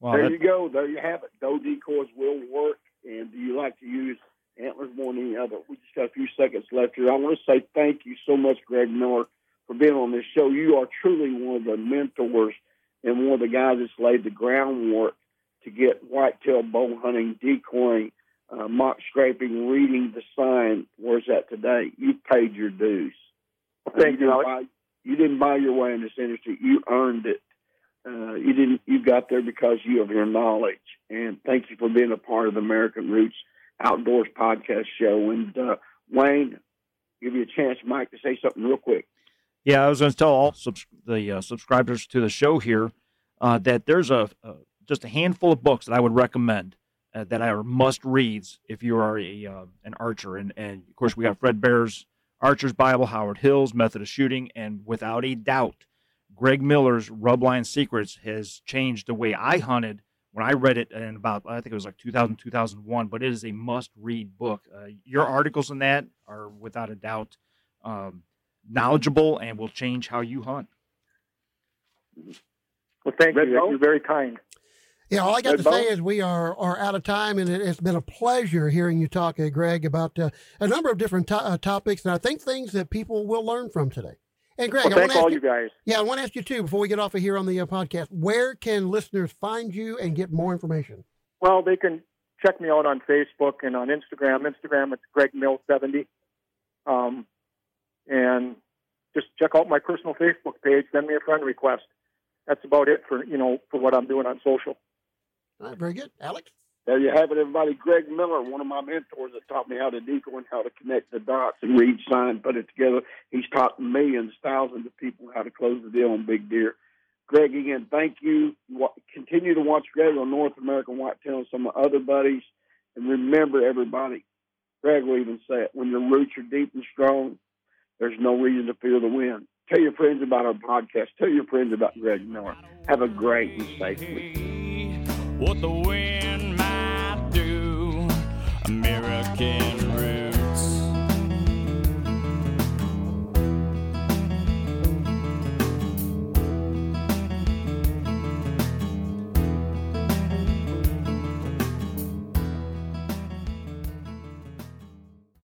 Wow, there that- you go. There you have it. Doe decoys will work. And do you like to use antlers more than any other? We just got a few seconds left here. I want to say thank you so much, Greg Miller, for being on this show. You are truly one of the mentors and one of the guys that's laid the groundwork to get whitetail bow hunting, decoying, uh, mock scraping, reading the sign. Where's that today? You paid your dues. Thank you, didn't buy- you didn't buy your way in this industry. You earned it. Uh, you didn't. You got there because you of your knowledge. And thank you for being a part of the American Roots Outdoors podcast show. And uh, Wayne, give you a chance, Mike, to say something real quick. Yeah, I was going to tell all subs- the uh, subscribers to the show here uh, that there's a, a just a handful of books that I would recommend uh, that are must reads if you are a uh, an archer, and and of course we got Fred Bear's Archer's Bible, Howard Hill's Method of Shooting, and without a doubt, Greg Miller's Rubline Secrets has changed the way I hunted when I read it in about I think it was like 2000 2001. But it is a must read book. Uh, your articles in that are without a doubt. Um, knowledgeable and will change how you hunt. Well, thank Red you. Bow? You're very kind. Yeah, all I got Red to Bow? say is we are, are out of time, and it, it's been a pleasure hearing you talk, uh, Greg, about uh, a number of different to- uh, topics, and I think things that people will learn from today. And Greg, Well, I want thank to ask all you, you guys. yeah, I want to ask you too before we get off of here on the uh, podcast. Where can listeners find you and get more information? Well, they can check me out on Facebook and on Instagram. Instagram, it's Greg Mill seventy, um, and just check out my personal Facebook page. Send me a friend request. That's about it for you know for what I'm doing on social. All right, very good, Alex. There you have it, everybody. Greg Miller, one of my mentors that taught me how to decoy and how to connect the dots and read sign, put it together. He's taught millions, thousands of people how to close the deal on big deer. Greg, again, thank you. Continue to watch Greg on North American Whitetail and some other buddies. And remember, everybody, Greg will even say it, when your roots are deep and strong, there's no reason to fear the wind. Tell your friends about our podcast. Tell your friends about Greg Miller. Have a great and safe week. What the wind American